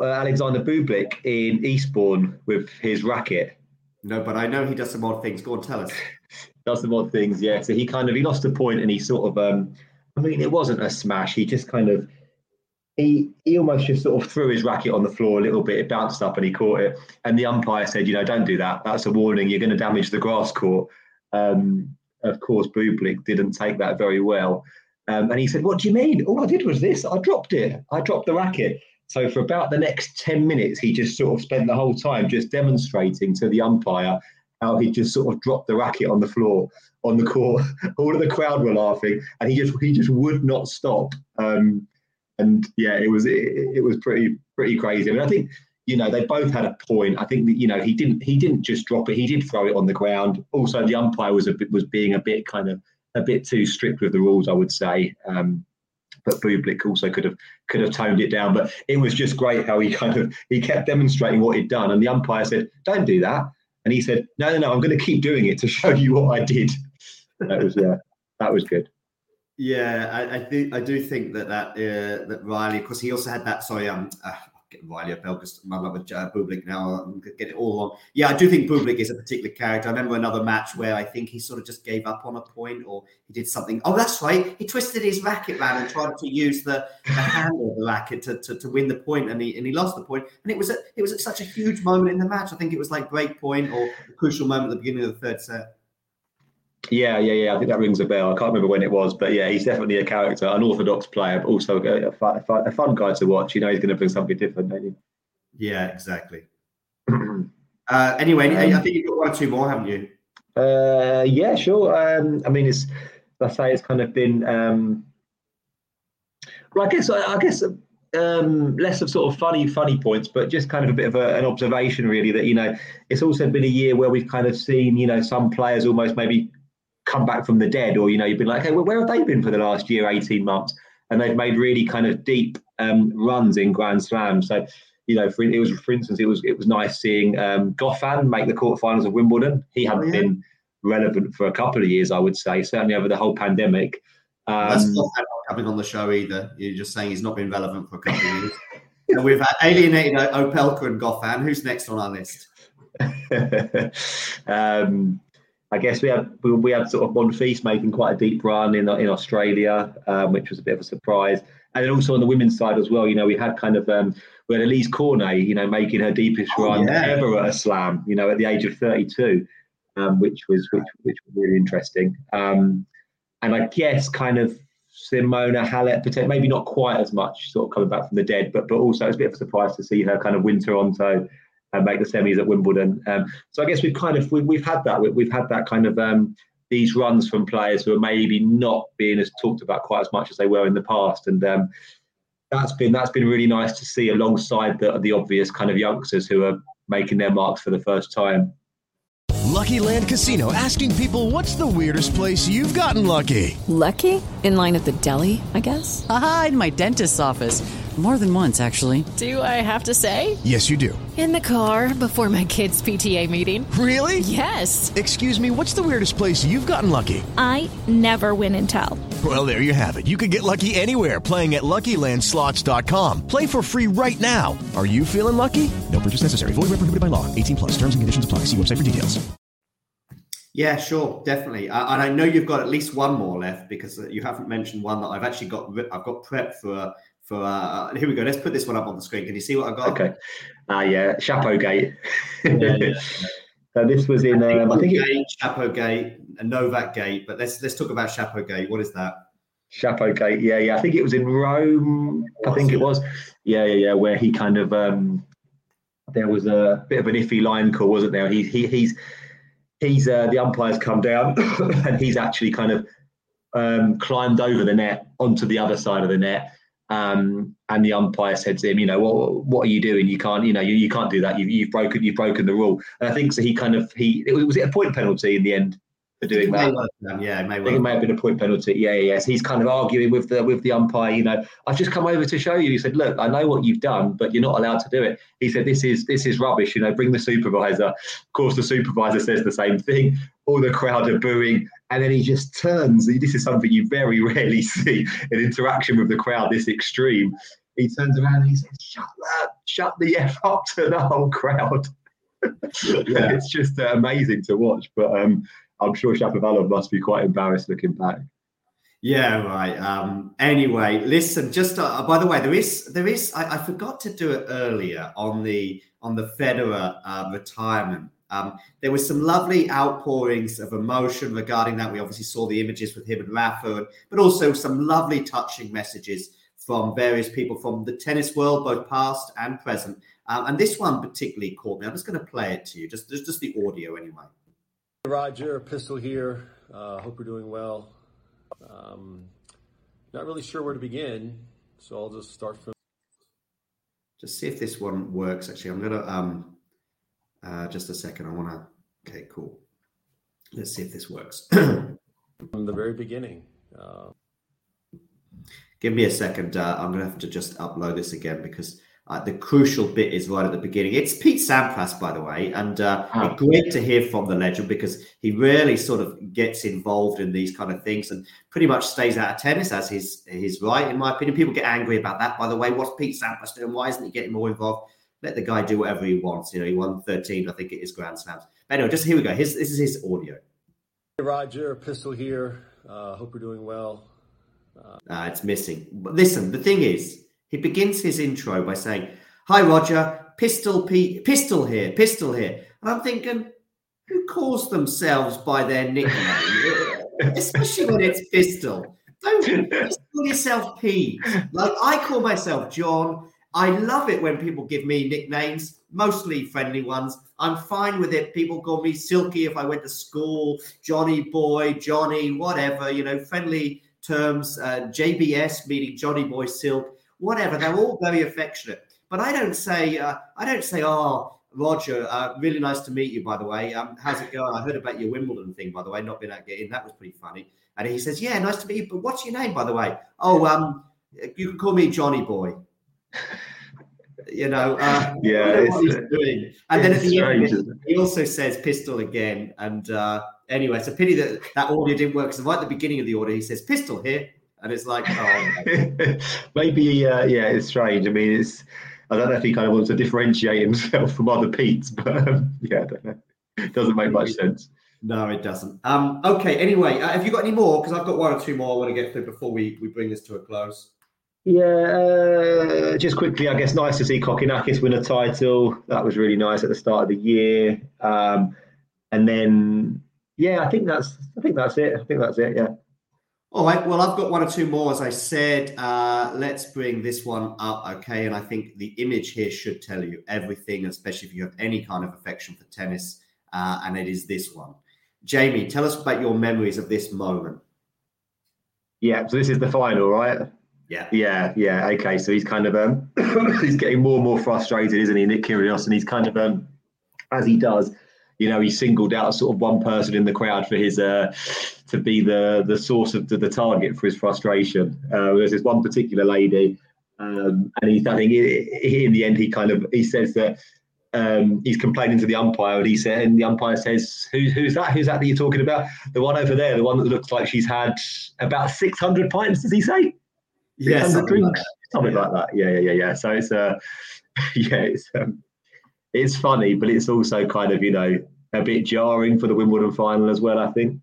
uh, Alexander Bublik in Eastbourne with his racket? No, but I know he does some odd things. Go on, tell us. (laughs) Does some odd things, yeah. So he kind of he lost a point and he sort of. Um, I mean, it wasn't a smash. He just kind of. He, he almost just sort of threw his racket on the floor a little bit. It bounced up and he caught it. And the umpire said, you know, don't do that. That's a warning. You're going to damage the grass court. Um, of course, Bublik didn't take that very well. Um, and he said, What do you mean? All I did was this. I dropped it. I dropped the racket. So for about the next 10 minutes, he just sort of spent the whole time just demonstrating to the umpire how he just sort of dropped the racket on the floor on the court. (laughs) All of the crowd were laughing, and he just he just would not stop. Um, and yeah, it was it, it was pretty pretty crazy. I mean, I think you know they both had a point. I think that you know he didn't he didn't just drop it. He did throw it on the ground. Also, the umpire was a bit was being a bit kind of a bit too strict with the rules, I would say. Um, but Bublik also could have could have toned it down. But it was just great how he kind of he kept demonstrating what he'd done, and the umpire said, "Don't do that," and he said, "No, no, no, I'm going to keep doing it to show you what I did." That was yeah, that was good. Yeah, I, I do. I do think that that uh, that Reilly, because he also had that. Sorry, um, uh, Reilly up because my love uh, Bublik now. Get it all wrong. Yeah, I do think Bublik is a particular character. I remember another match where I think he sort of just gave up on a point, or he did something. Oh, that's right. He twisted his racket round and tried to use the, the handle of the racket to, to, to win the point, and he and he lost the point. And it was a, it was such a huge moment in the match. I think it was like break point or a crucial moment at the beginning of the third set. Yeah, yeah, yeah. I think that rings a bell. I can't remember when it was, but yeah, he's definitely a character, an orthodox player, but also a, fun, a fun- a fun guy to watch. You know, he's going to bring something different, don't? Yeah, exactly. (clears throat) uh, anyway, I think you've got one or two more, haven't you? Uh, yeah, sure. Um, I mean, it's I say it's kind of been. Um, well, I guess I, I guess um, less of sort of funny funny points, but just kind of a bit of a, an observation, really. That you know, it's also been a year where we've kind of seen you know some players almost maybe come back from the dead, or you know, you've been like, hey, well, where have they been for the last year, eighteen months? And they've made really kind of deep um, runs in Grand Slam. So you know, for it was for instance, it was it was nice seeing um, Goffin make the quarterfinals of Wimbledon. He hadn't yeah. been relevant for a couple of years, I would say, certainly over the whole pandemic. That's Um, not coming on the show either. You're just saying he's not been relevant for a couple of years. (laughs) and we've alienated Opelka and Goffin. Who's next on our list? (laughs) um, I guess we had we, we had sort of Monfils making quite a deep run in in Australia, um, which was a bit of a surprise. And then also on the women's side as well, you know, we had kind of um, we had Alizé Cornet, you know, making her deepest Oh, run yeah. ever at a slam, you know, at the age of 32, um, which was which which was really interesting. Um, and I guess kind of Simona Halep, maybe not quite as much, sort of coming back from the dead, but but also it's a bit of a surprise to see her kind of win Toronto and make the semis at Wimbledon. Um, so I guess we've kind of we, we've had that we, we've had that kind of um, these runs from players who are maybe not being as talked about quite as much as they were in the past, and um, that's been that's been really nice to see alongside the the obvious kind of youngsters who are making their marks for the first time. Lucky Land Casino asking people what's the weirdest place you've gotten lucky? Lucky? In line at the deli, I guess? Aha, in my dentist's office. More than once, actually. Do I have to say? Yes, you do. In the car before my kids' PTA meeting. Really? Yes. Excuse me, what's the weirdest place you've gotten lucky? I never win and tell. Well, there you have it. You can get lucky anywhere playing at LuckyLandSlots.com. Play for free right now. Are you feeling lucky? No purchase necessary. Void where prohibited by law. 18 plus. Terms and conditions apply. See website for details. Yeah, sure, definitely. Uh, and I know you've got at least one more left because you haven't mentioned one that I've actually got. I've got prepped for. For uh, here we go. Let's put this one up on the screen. Can you see what I've got? Okay. Ah, uh, yeah, Chapeau Gate. yeah, yeah. (laughs) so this was in. Um, I think Gate, it, Chapeau Gate, and Novak Gate. But let's let's talk about Chapeau Gate. What is that? Chapeau Gate. Yeah, yeah. I think it was in Rome. I think it was. Yeah, yeah, yeah. Where he kind of um, there was a bit of an iffy line call, wasn't there? He, he he's he's uh, the umpire's come down (coughs) and he's actually kind of um, climbed over the net onto the other side of the net. Um, and the umpire said to him, you know, what what are you doing? You can't, you know, you, you can't do that. You've, you've broken you've broken the rule. And I think so. He kind of he it, was it a point penalty in the end for doing that. yeah, it may, I think it may have been a point penalty. Yeah, yeah, yes. He's kind of arguing with the with the umpire. You know, I've just come over to show you. He said, look, I know what you've done, but you're not allowed to do it. He said, this is this is rubbish. You know, bring the supervisor. Of course, the supervisor says the same thing. All the crowd are booing, and then he just turns. This is something you very (laughs) rarely see an interaction with the crowd this extreme. He turns around and he says, "Shut up! Shut the f up!" to the whole crowd. (laughs) yeah. it's just uh, amazing to watch. But um, I'm sure Shapovalov must be quite embarrassed looking back. Yeah, right. Um, anyway, listen. Just uh, by the way, there is there is. I, I, forgot to do it earlier on the on the Federer uh, retirement. Um, there was some lovely outpourings of emotion regarding that. We obviously saw the images with him and Rafa, but also some lovely touching messages from various people from the tennis world, both past and present. Um, and this one particularly caught me. I'm just going to play it to you, just just, the audio anyway. Roger, Pistol here. Uh, hope you're doing well. Um, not really sure where to begin, so I'll just start from. Just see if this one works. Actually, I'm gonna um, uh, just a second. I want to. Okay, cool. Let's see if this works. (clears throat) from the very beginning. Uh... Give me a second. Uh, I'm gonna have to just upload this again because uh, the crucial bit is right at the beginning. It's Pete Sampras, by the way, and uh, oh. great to hear from the legend because he really sort of gets involved in these kind of things and pretty much stays out of tennis as his his right, in my opinion. People get angry about that, by the way. What's Pete Sampras doing? Why isn't he getting more involved? Let the guy do whatever he wants. You know, he won 13, I think it is Grand Slams. But anyway, just here we go. His, this is his audio. Hey, Roger, Pistol here. Uh, hope you're doing well. Uh, it's missing. But listen, the thing is, he begins his intro by saying, Hi, Roger, Pistol P- Pistol here, Pistol here. And I'm thinking, who calls themselves by their nickname? (laughs) Especially when it's Pistol. Don't call yourself Pete. Like I call myself John. I love it when people give me nicknames, mostly friendly ones. I'm fine with it. People call me Silky if I went to school, Johnny Boy, Johnny, whatever, you know, friendly terms. Uh, JBS meaning Johnny Boy Silk whatever. They're all very affectionate. But I don't say, uh, I don't say, oh, Roger, uh, really nice to meet you, by the way. Um, how's it going? I heard about your Wimbledon thing, by the way, not being able to get in. That was pretty funny. And he says, yeah, nice to meet you. But what's your name, by the way? Oh, um, you can call me Johnny Boy. (laughs) you know, uh, yeah, what he's doing. And then at the strange, end, he also says pistol again. And uh, anyway, it's a pity that that audio didn't work because right at the beginning of the order, he says pistol here and it's like, oh, (laughs) maybe, uh, yeah, it's strange. I mean, it's I don't know if he kind of wants to differentiate himself from other Pete's, but um, yeah, I don't know. It doesn't make much sense. No, it doesn't. Um, okay. Anyway, uh, have you got any more? Because I've got one or two more I want to get through before we, we bring this to a close. Yeah, uh, just quickly, I guess nice to see Kokkinakis win a title. That was really nice at the start of the year. Um, and then, yeah, I think that's I think that's it. I think that's it. Yeah. All right. Well, I've got one or two more, as I said. Uh, let's bring this one up, okay? And I think the image here should tell you everything, especially if you have any kind of affection for tennis. Uh, and it is this one. Jamie, tell us about your memories of this moment. Yeah. So this is the final, right? Yeah. Yeah. Yeah. Okay. So he's kind of um, (coughs) he's getting more and more frustrated, isn't he, Nick Kyrgios? And he's kind of um, as he does, you know, he singled out sort of one person in the crowd for his uh, to be the the source of the, the target for his frustration. Uh, there's this one particular lady, um, and he's I think he, in the end he kind of he says that um, he's complaining to the umpire, and he said, and the umpire says, Who, "Who's that? Who's that that you're talking about? The one over there, the one that looks like she's had about 600 pints." Does he say? Yeah, something drinks, like something yeah. like that. Yeah, yeah, yeah, yeah. So it's uh, (laughs) yeah, it's um, it's funny, but it's also kind of you know a bit jarring for the Wimbledon final as well. I think.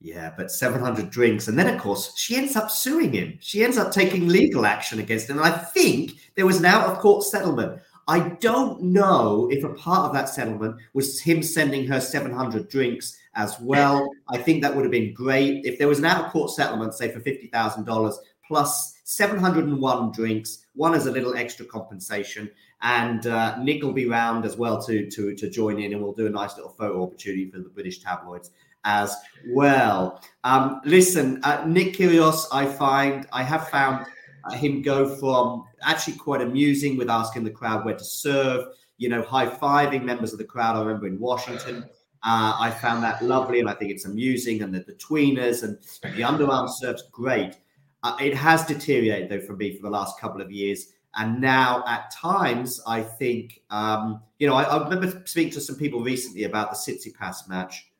Yeah, but 700 drinks. And then, of course, she ends up suing him. She ends up taking legal action against him. And I think there was an out of court settlement. I don't know if a part of that settlement was him sending her 700 drinks as well. I think that would have been great. If there was an out of court settlement, say for $50,000 plus 701 drinks, one as a little extra compensation. And uh, Nick will be round as well to, to, to join in, and we'll do a nice little photo opportunity for the British tabloids as well. Um, listen, uh, Nick Kyrgios, I find I have found uh, him go from actually quite amusing with asking the crowd where to serve, you know, high fiving members of the crowd. I remember in Washington. Uh, I found that lovely, and I think it's amusing, and the, the tweeners and the underarm serves great. Uh, it has deteriorated though for me for the last couple of years, and now at times I think, um, you know, I, I remember speaking to some people recently about the Tsitsipas match,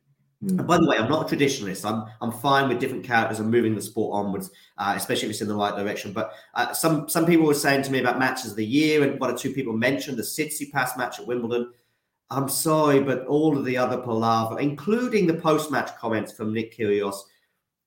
and by the way, I'm not a traditionalist. I'm I'm fine with different characters and moving the sport onwards, uh, especially if it's in the right direction. But uh, some some people were saying to me about matches of the year, and one or two people mentioned the Tsitsipas match at Wimbledon. I'm sorry, but all of the other palaver, including the post-match comments from Nick Kyrgios,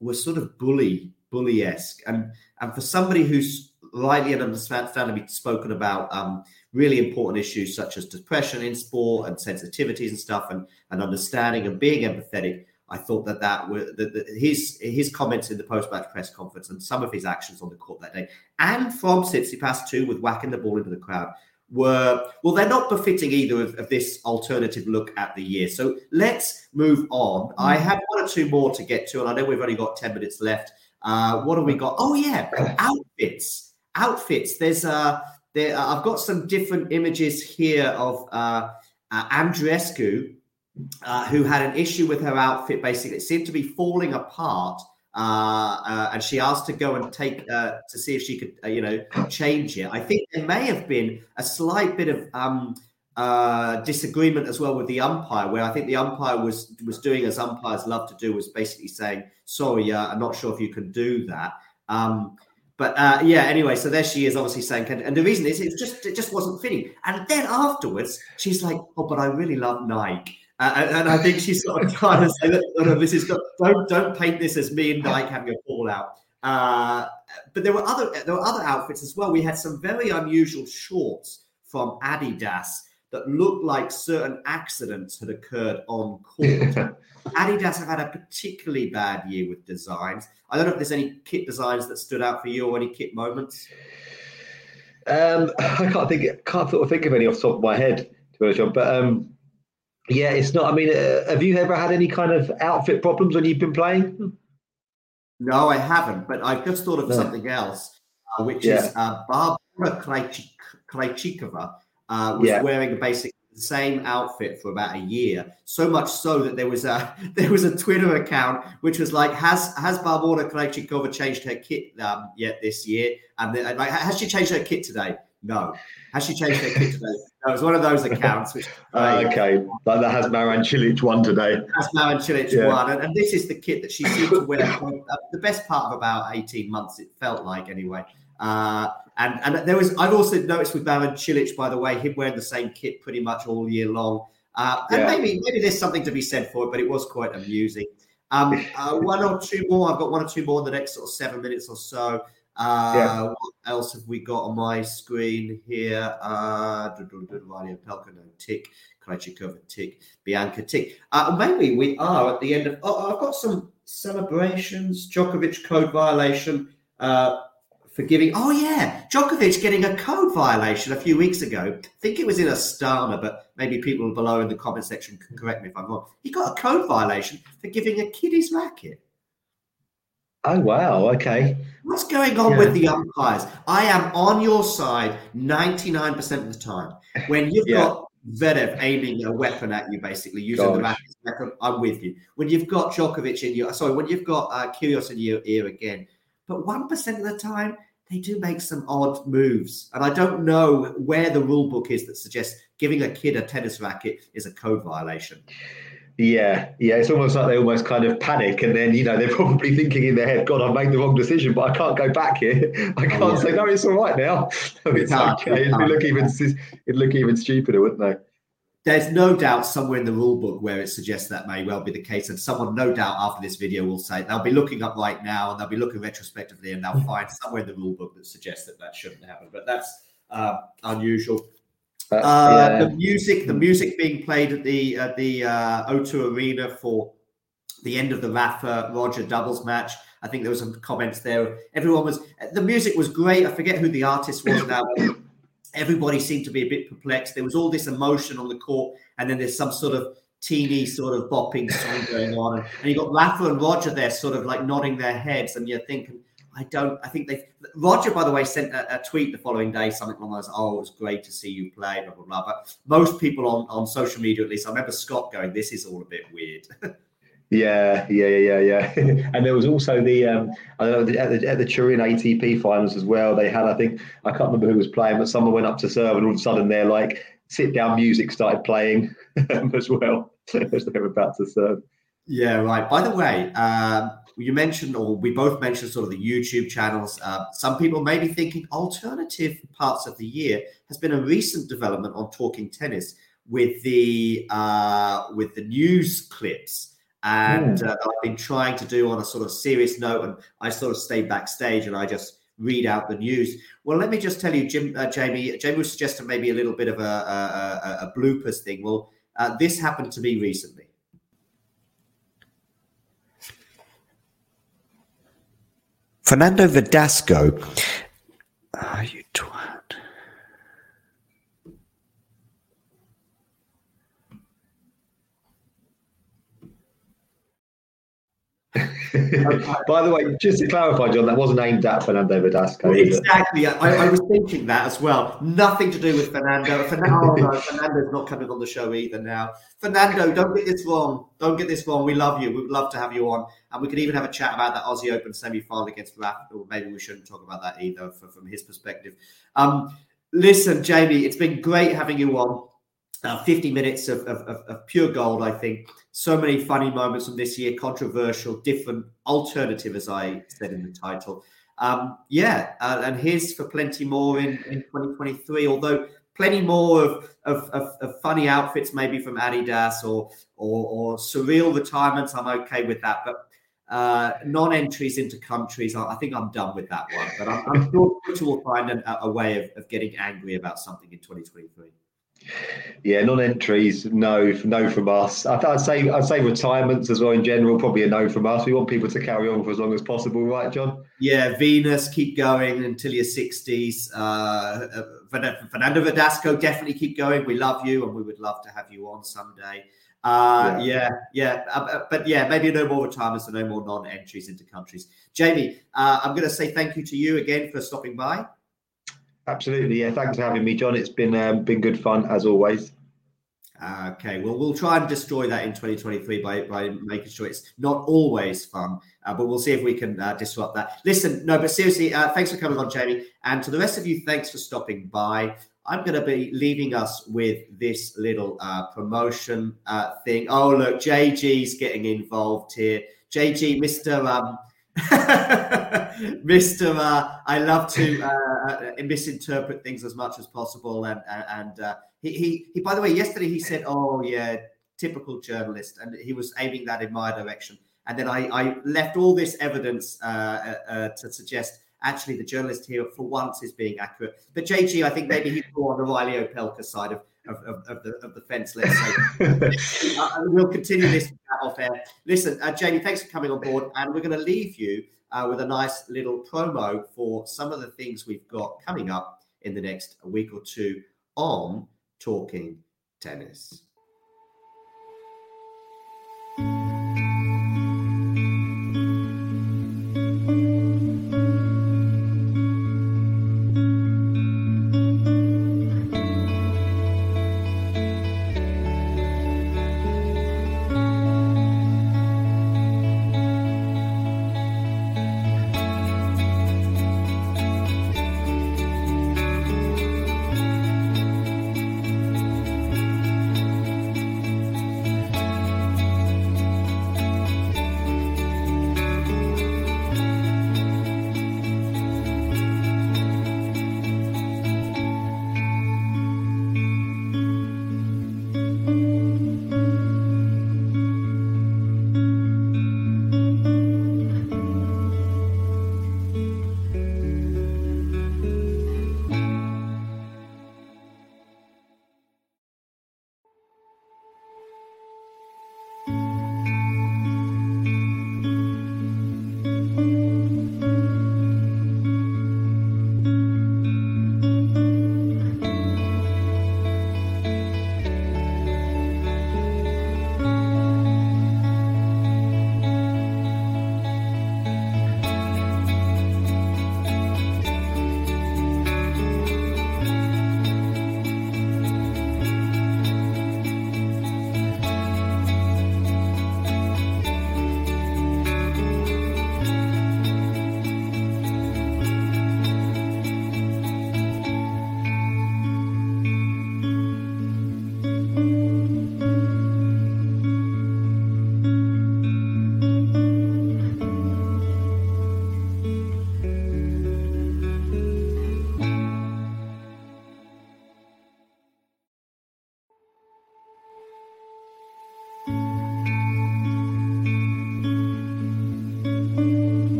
were sort of bully bully esque, and and for somebody who's rightly and understandably spoken about um, really important issues such as depression in sport and sensitivities and stuff, and, and understanding and being empathetic. I thought that that were that, that his his comments in the post match press conference and some of his actions on the court that day, and from Tsitsipas too, with whacking the ball into the crowd, were well, they're not befitting either of, of this alternative look at the year. So let's move on. I have one or two more to get to, and I know we've only got ten minutes left. Uh, what have we got? Oh yeah, (laughs) outfits outfits. There's uh, there. Uh, I've got some different images here of uh, uh, Andreescu, uh, who had an issue with her outfit. Basically, it seemed to be falling apart. Uh, uh, and she asked to go and take uh, to see if she could, uh, you know, change it. I think there may have been a slight bit of um, uh, disagreement as well with the umpire, where I think the umpire was was doing as umpires love to do, was basically saying, "Sorry, uh, I'm not sure if you can do that." Um, but uh, yeah, anyway, so there she is, obviously saying, and the reason is it just it just wasn't fitting. And then afterwards, she's like, "Oh, but I really love Nike." Uh, and, I think she's sort of (laughs) trying to say that oh, no, this is don't don't paint this as me and Nike having a fallout. Uh, but there were other there were other outfits as well. We had some very unusual shorts from Adidas that looked like certain accidents had occurred on court. (laughs) Adidas have had a particularly bad year with designs. I don't know if there's any kit designs that stood out for you or any kit moments. Um, I can't think, can't sort of think of any off the top of my head, to be honest. But um, yeah, it's not. I mean, uh, have you ever had any kind of outfit problems when you've been playing? No, I haven't. But I've just thought of no. something else, uh, which yeah. is uh, Barbora Krejcikova uh, was yeah. wearing a basic the same outfit for about a year. So much so that there was a (laughs) there was a Twitter account which was like, "Has has Barbora Krejcikova changed her kit um, yet this year?" And then, like, has she changed her kit today? No. Has she changed her kit today? (laughs) No, it was one of those accounts. Which (laughs) uh, okay, like that has Marin Cilic won today. Has Marin Cilic yeah. won, and, and, this is the kit that she seemed to wear for uh, the best part of about eighteen months. It felt like anyway. Uh, and and there was I've also noticed with Marin Cilic, by the way, him wearing the same kit pretty much all year long. Uh, and yeah. maybe maybe there's something to be said for it, but it was quite amusing. Um, (laughs) uh, one or two more. I've got one or two more in the next sort of seven minutes or so. Uh, yeah. What else have we got on my screen here? Uh, Pelko, tick. Krejcikova, tick. Bianca, tick. Uh, maybe we are at the end of. Oh, I've got some celebrations. Djokovic code violation. Uh, for giving. Oh yeah, Djokovic getting a code violation a few weeks ago. I think it was in Astana, but maybe people below in the comment section can correct me if I'm wrong. He got a code violation for giving a kid his racket. Oh wow! Okay. What's going on yeah. with the umpires? I am on your side 99% of the time. When you've yeah. got Zverev aiming a weapon at you, basically using Gosh. the racket, I'm with you. When you've got Djokovic in your, sorry, when you've got uh, Kyrgios in your ear again, but 1% of the time, they do make some odd moves. And I don't know where the rule book is that suggests giving a kid a tennis racket is a code violation. Yeah, yeah, it's almost like they almost kind of panic, and then you know they're probably thinking in their head, "God, I've made the wrong decision, but I can't go back here. I can't oh, yeah. say no, it's all right now. (laughs) it's okay. It'd look even it'd look even stupider, wouldn't they? There's no doubt somewhere in the rule book where it suggests that may well be the case. And someone, no doubt, after this video will say they'll be looking up right now and they'll be looking retrospectively and they'll find somewhere in the rule book that suggests that that shouldn't happen. But that's uh, unusual. Uh, Uh, yeah. The music, the music being played at the at the uh, O2 Arena for the end of the Rafa Roger doubles match. I think there was some comments there. Everyone was the music was great. I forget who the artist was now. Everybody seemed to be a bit perplexed. There was all this emotion on the court, and then there's some sort of teeny sort of bopping song going on, and, and you got Rafa and Roger there, sort of like nodding their heads, and you're thinking, I don't. I think they. Roger, by the way, sent a, a tweet the following day, something along those. Oh, it was great to see you play. Blah blah blah. But most people on on social media, at least, I remember Scott going, "This is all a bit weird." (laughs) Yeah, yeah, yeah, yeah, (laughs) (laughs) and there was also the um, I don't know at the, at the Turin ATP finals as well. They had I think I can't remember who was playing, but someone went up to serve, and all of a sudden they're like sit down music started playing (laughs) as well as they were about to serve. Yeah, right. By the way, um, you mentioned, or we both mentioned, sort of the YouTube channels. Uh, some people may be thinking alternative parts of the year has been a recent development on talking tennis with the uh, with the news clips. And Hmm. uh, I've been trying to do on a sort of serious note, and I sort of stay backstage and I just read out the news. Well, let me just tell you, Jim, uh, Jamie. Jamie was suggesting maybe a little bit of a, a, a, a bloopers thing. Well, uh, this happened to me recently. Fernando Verdasco. Ah, you twat. (laughs) By the way, just to clarify, John, that wasn't aimed at Fernando Verdasco. Exactly. I, I was thinking that as well. Nothing to do with Fernando. Fernando, oh, no, Fernando's not coming on the show either now. Fernando, don't get this wrong. Don't get this wrong. We love you. We would love to have you on. And we could even have a chat about that Aussie Open semi final against Rafa. Or maybe we shouldn't talk about that either for, from his perspective. Um, listen, Jamie, it's been great having you on. Uh, 50 minutes of, of, of, pure gold, I think. So many funny moments from this year, controversial, different, alternative, as I said in the title. Um, yeah, uh, and here's for plenty more in, in 2023, although plenty more of, of, of, of funny outfits, maybe from Adidas or, or, or surreal retirements. I'm okay with that. But uh, non entries into countries, I, I think I'm done with that one. But I'm, I'm sure Twitter will find an, a, a way of, of getting angry about something in 2023. Yeah, non-entries, no, no from us. I, I'd say I'd say retirements as well in general, probably a no from us. We want people to carry on for as long as possible, right, John? Yeah, Venus, keep going until your 60s. Uh, Fernando Verdasco, definitely keep going. We love you and we would love to have you on someday. Uh, yeah, yeah. Uh, uh, but yeah, maybe no more retirements and no more non entries into countries. Jamie, uh, I'm going to say thank you to you again for stopping by. Absolutely, yeah. Thanks for having me, John. It's been um, been good fun as always. Okay, well, we'll try and destroy that in 2023 by, by making sure it's not always fun, uh, but we'll see if we can uh, disrupt that. Listen, no, but seriously, uh, thanks for coming on, Jamie. And to the rest of you, thanks for stopping by. I'm going to be leaving us with this little uh, promotion uh, thing. Oh, look, JG's getting involved here. JG, Mr. Um, (laughs) Mr. Uh, I love to uh, misinterpret things as much as possible, and and uh, he, he he. By the way, yesterday he said, "Oh yeah, typical journalist," and he was aiming that in my direction. And then I, I left all this evidence uh, uh, uh, to suggest actually the journalist here for once is being accurate. But JG, I think maybe he's more on the Reilly Opelka side of, of, of, of the, of the fence, let's say. (laughs) uh, we'll continue this off air. Listen, uh, Jamie, thanks for coming on board. And we're going to leave you uh, with a nice little promo for some of the things we've got coming up in the next week or two on Talking Tennis.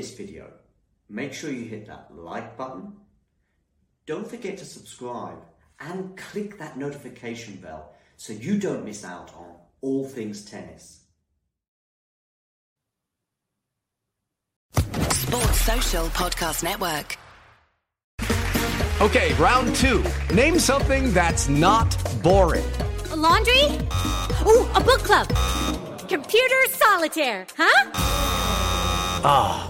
This video, make sure you hit that like button. Don't forget to subscribe and click that notification bell so you don't miss out on all things tennis. Sports Social Podcast Network. Okay, round two. Name something that's not boring. A laundry? Ooh, a book club. Computer solitaire, huh? Ah, oh,